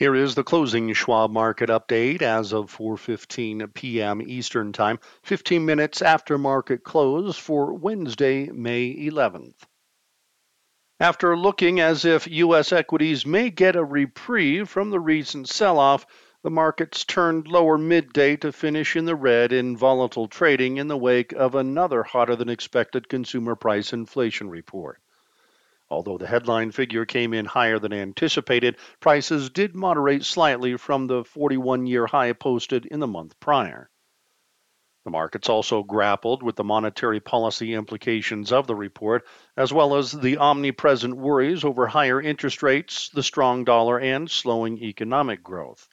Here is the closing Schwab market update as of 4:15 p.m. Eastern Time, 15 minutes after market close for Wednesday, May 11th. After looking as if US equities may get a reprieve from the recent sell-off, the markets turned lower midday to finish in the red in volatile trading in the wake of another hotter than expected consumer price inflation report. Although the headline figure came in higher than anticipated, prices did moderate slightly from the 41 year high posted in the month prior. The markets also grappled with the monetary policy implications of the report, as well as the omnipresent worries over higher interest rates, the strong dollar, and slowing economic growth.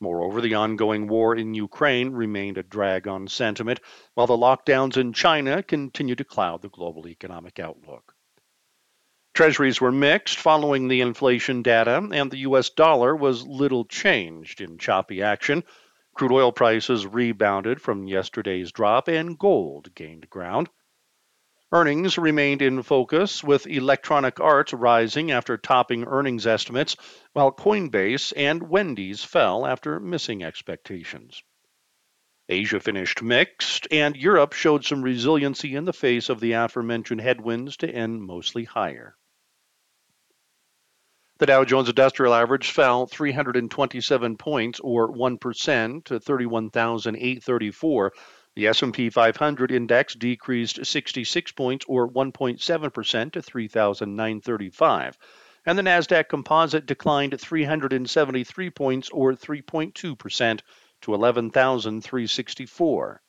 Moreover, the ongoing war in Ukraine remained a drag on sentiment, while the lockdowns in China continue to cloud the global economic outlook. Treasuries were mixed following the inflation data, and the U.S. dollar was little changed in choppy action. Crude oil prices rebounded from yesterday's drop, and gold gained ground. Earnings remained in focus, with Electronic Arts rising after topping earnings estimates, while Coinbase and Wendy's fell after missing expectations. Asia finished mixed, and Europe showed some resiliency in the face of the aforementioned headwinds to end mostly higher. The Dow Jones Industrial Average fell 327 points or 1% to 31,834. The S&P 500 index decreased 66 points or 1.7% to 3,935. And the Nasdaq Composite declined 373 points or 3.2% to 11,364.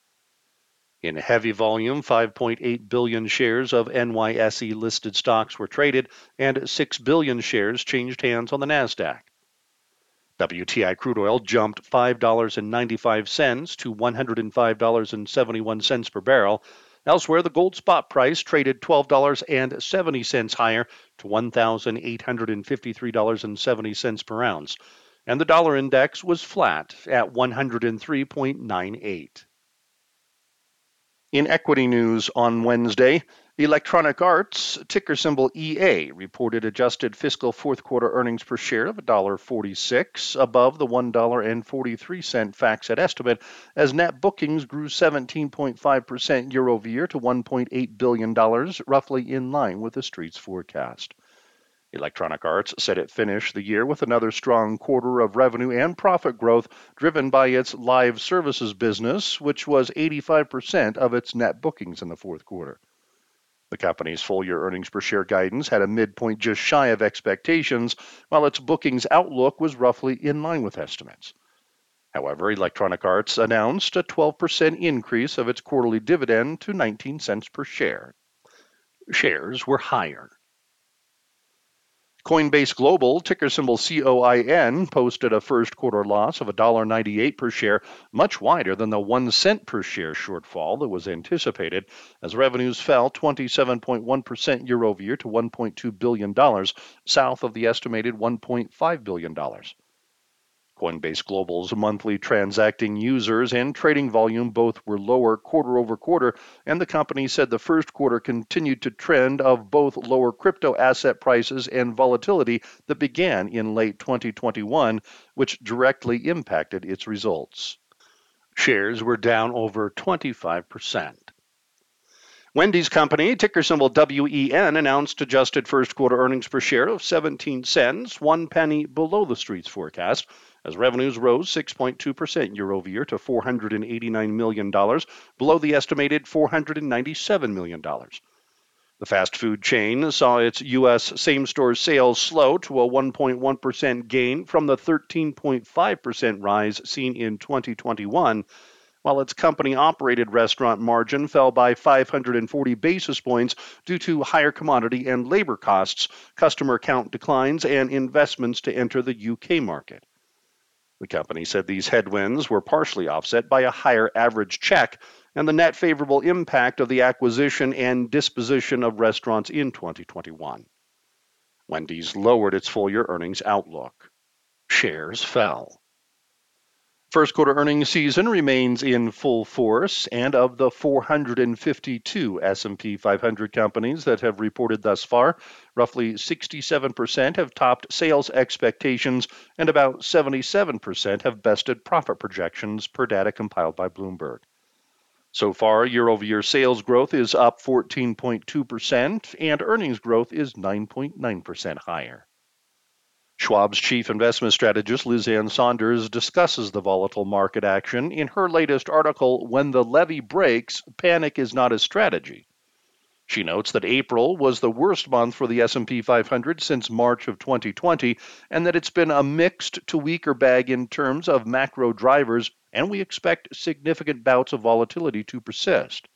In heavy volume, 5.8 billion shares of NYSE listed stocks were traded, and 6 billion shares changed hands on the NASDAQ. WTI crude oil jumped $5.95 to $105.71 per barrel. Elsewhere, the gold spot price traded $12.70 higher to $1,853.70 per ounce, and the dollar index was flat at 103.98. In equity news on Wednesday, Electronic Arts, ticker symbol EA, reported adjusted fiscal fourth quarter earnings per share of $1.46, above the $1.43 FactSet estimate, as net bookings grew 17.5% year over year to $1.8 billion, roughly in line with the Street's forecast. Electronic Arts said it finished the year with another strong quarter of revenue and profit growth driven by its live services business, which was 85% of its net bookings in the fourth quarter. The company's full year earnings per share guidance had a midpoint just shy of expectations, while its bookings outlook was roughly in line with estimates. However, Electronic Arts announced a 12% increase of its quarterly dividend to 19 cents per share. Shares were higher. Coinbase Global, ticker symbol COIN, posted a first quarter loss of $1.98 per share, much wider than the 1 cent per share shortfall that was anticipated, as revenues fell 27.1% year over year to $1.2 billion, south of the estimated $1.5 billion. Coinbase Global's monthly transacting users and trading volume both were lower quarter over quarter, and the company said the first quarter continued to trend of both lower crypto asset prices and volatility that began in late 2021, which directly impacted its results. Shares were down over 25%. Wendy's company, ticker symbol WEN, announced adjusted first quarter earnings per share of 17 cents, one penny below the street's forecast as revenues rose 6.2% year over year to $489 million, below the estimated $497 million. The fast food chain saw its U.S. same store sales slow to a 1.1% gain from the 13.5% rise seen in 2021, while its company operated restaurant margin fell by 540 basis points due to higher commodity and labor costs, customer count declines, and investments to enter the UK market. The company said these headwinds were partially offset by a higher average check and the net favorable impact of the acquisition and disposition of restaurants in 2021. Wendy's lowered its full year earnings outlook. Shares fell. First quarter earnings season remains in full force, and of the 452 S&P 500 companies that have reported thus far, roughly 67% have topped sales expectations and about 77% have bested profit projections per data compiled by Bloomberg. So far, year over year sales growth is up 14.2%, and earnings growth is 9.9% higher. Schwab's chief investment strategist, Liz Ann Sonders, discusses the volatile market action in her latest article, When the Levee Breaks, Panic is Not a Strategy. She notes that April was the worst month for the S&P 500 since March of 2020 and that it's been a mixed to weaker bag in terms of macro drivers and we expect significant bouts of volatility to persist.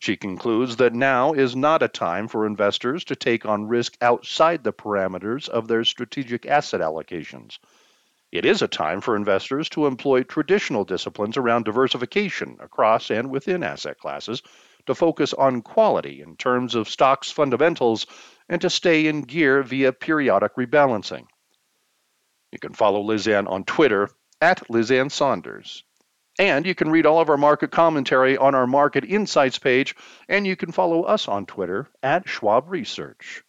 She concludes that now is not a time for investors to take on risk outside the parameters of their strategic asset allocations. It is a time for investors to employ traditional disciplines around diversification across and within asset classes, to focus on quality in terms of stocks fundamentals, and to stay in gear via periodic rebalancing. You can follow Liz Ann on Twitter at Liz Ann Sonders. And you can read all of our market commentary on our Market Insights page, and you can follow us on Twitter at Schwab Research.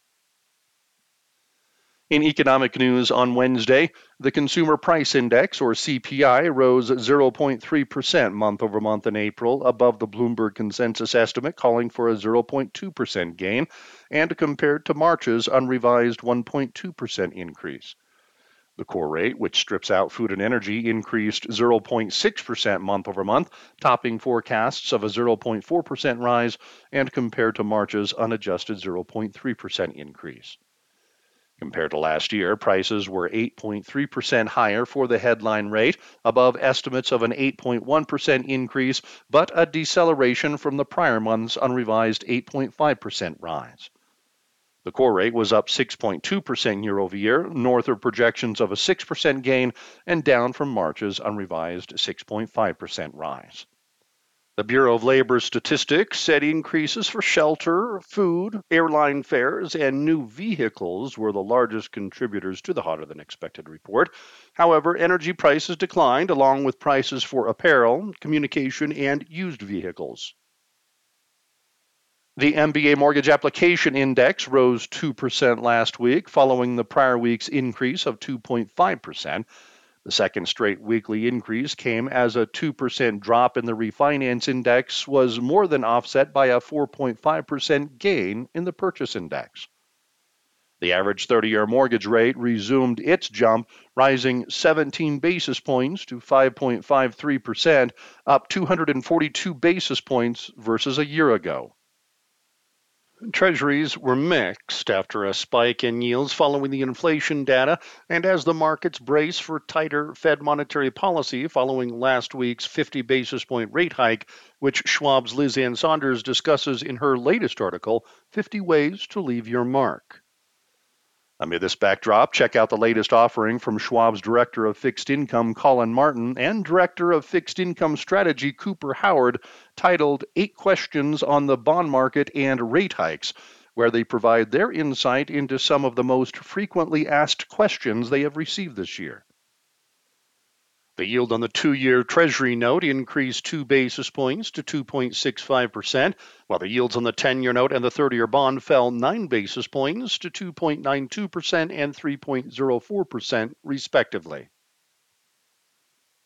In economic news on Wednesday, the Consumer Price Index, or CPI, rose 0.3% month over month in April, above the Bloomberg consensus estimate calling for a 0.2% gain, and compared to March's unrevised 1.2% increase. The core rate, which strips out food and energy, increased 0.6% month over month, topping forecasts of a 0.4% rise and compared to March's unadjusted 0.3% increase. Compared to last year, prices were 8.3% higher for the headline rate, above estimates of an 8.1% increase, but a deceleration from the prior month's unrevised 8.5% rise. The core rate was up 6.2% year over year, north of projections of a 6% gain, and down from March's unrevised 6.5% rise. The Bureau of Labor Statistics said increases for shelter, food, airline fares, and new vehicles were the largest contributors to the hotter than expected report. However, energy prices declined along with prices for apparel, communication, and used vehicles. The MBA mortgage application index rose 2% last week, following the prior week's increase of 2.5%. The second straight weekly increase came as a 2% drop in the refinance index was more than offset by a 4.5% gain in the purchase index. The average 30 year mortgage rate resumed its jump, rising 17 basis points to 5.53%, up 242 basis points versus a year ago. Treasuries were mixed after a spike in yields following the inflation data and as the markets brace for tighter Fed monetary policy following last week's 50 basis point rate hike, which Schwab's Liz Ann Sonders discusses in her latest article, 50 Ways to Leave Your Mark. Amid this backdrop, check out the latest offering from Schwab's Director of Fixed Income, Colin Martin, and Director of Fixed Income Strategy, Cooper Howard, titled Eight Questions on the Bond Market and Rate Hikes, where they provide their insight into some of the most frequently asked questions they have received this year. The yield on the two year Treasury note increased two basis points to 2.65%, while the yields on the 10 year note and the 30 year bond fell nine basis points to 2.92% and 3.04%, respectively.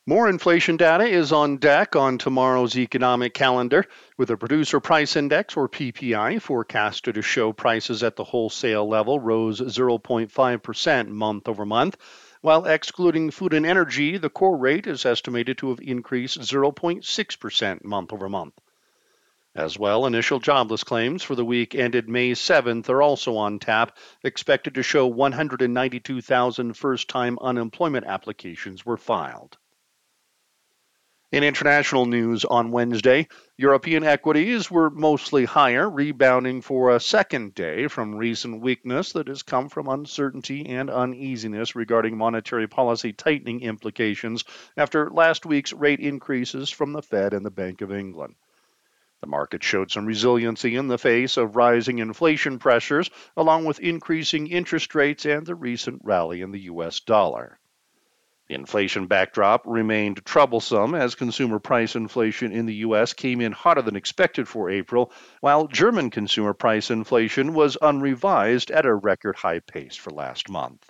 More inflation data is on deck on tomorrow's economic calendar, with the Producer Price Index, or PPI, forecasted to show prices at the wholesale level rose 0.5% month over month while excluding food and energy, the core rate is estimated to have increased 0.6% month over month. As well, initial jobless claims for the week ended May 7th are also on tap, expected to show 192,000 first time unemployment applications were filed. In international news on Wednesday, European equities were mostly higher, rebounding for a second day from recent weakness that has come from uncertainty and uneasiness regarding monetary policy tightening implications after last week's rate increases from the Fed and the Bank of England. The market showed some resiliency in the face of rising inflation pressures, along with increasing interest rates and the recent rally in the U.S. dollar. The inflation backdrop remained troublesome as consumer price inflation in the U.S. came in hotter than expected for April, while German consumer price inflation was unrevised at a record high pace for last month.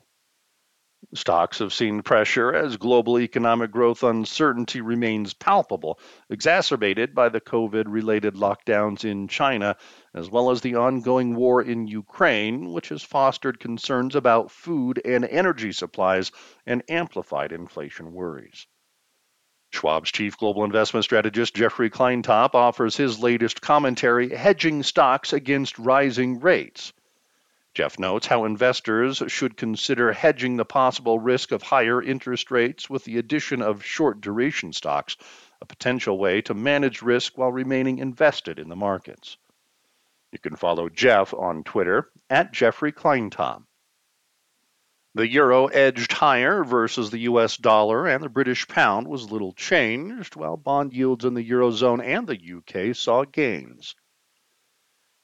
Stocks have seen pressure as global economic growth uncertainty remains palpable, exacerbated by the COVID related lockdowns in China, as well as the ongoing war in Ukraine, which has fostered concerns about food and energy supplies and amplified inflation worries. Schwab's chief global investment strategist Jeffrey Kleintop offers his latest commentary hedging stocks against rising rates. Jeff notes how investors should consider hedging the possible risk of higher interest rates with the addition of short duration stocks, a potential way to manage risk while remaining invested in the markets. You can follow Jeff on Twitter at Jeffrey Kleintop. The euro edged higher versus the US dollar, and the British pound was little changed, while bond yields in the eurozone and the UK saw gains.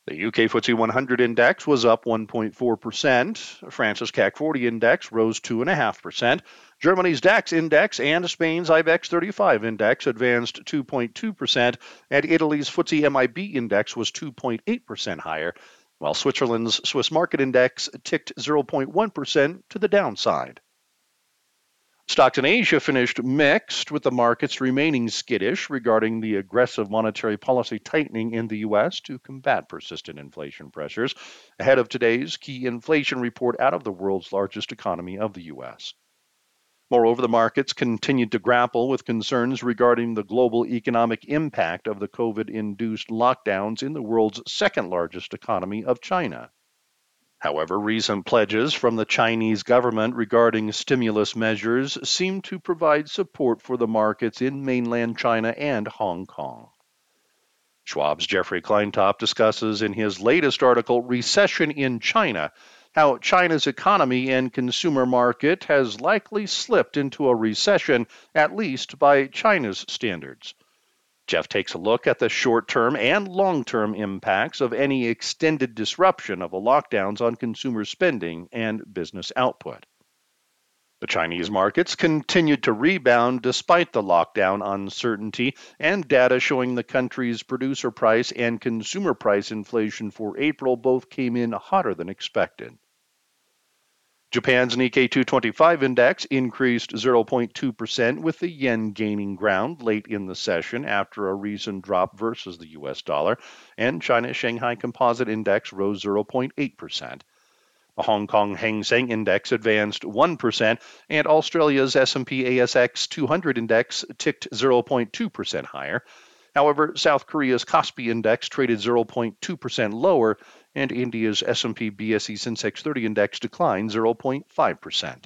The UK FTSE 100 index was up 1.4%. France's CAC 40 index rose 2.5%. Germany's DAX index and Spain's IBEX 35 index advanced 2.2%, and Italy's FTSE MIB index was 2.8% higher, while Switzerland's Swiss market index ticked 0.1% to the downside. Stocks in Asia finished mixed, with the markets remaining skittish regarding the aggressive monetary policy tightening in the U.S. to combat persistent inflation pressures ahead of today's key inflation report out of the world's largest economy of the U.S. Moreover, the markets continued to grapple with concerns regarding the global economic impact of the COVID induced lockdowns in the world's second largest economy of China. However, recent pledges from the Chinese government regarding stimulus measures seem to provide support for the markets in mainland China and Hong Kong. Schwab's Jeffrey Kleintop discusses in his latest article, Recession in China, how China's economy and consumer market has likely slipped into a recession, at least by China's standards. Jeff takes a look at the short term and long term impacts of any extended disruption of the lockdowns on consumer spending and business output. The Chinese markets continued to rebound despite the lockdown uncertainty and data showing the country's producer price and consumer price inflation for April both came in hotter than expected. Japan's Nikkei 225 index increased 0.2%, with the yen gaining ground late in the session after a recent drop versus the US dollar, and China's Shanghai Composite Index rose 0.8%. The Hong Kong Hang Seng Index advanced 1%, and Australia's S&P ASX 200 Index ticked 0.2% higher. However, South Korea's Kospi Index traded 0.2% lower and India's S&P BSE Sensex 30 index declined 0.5%.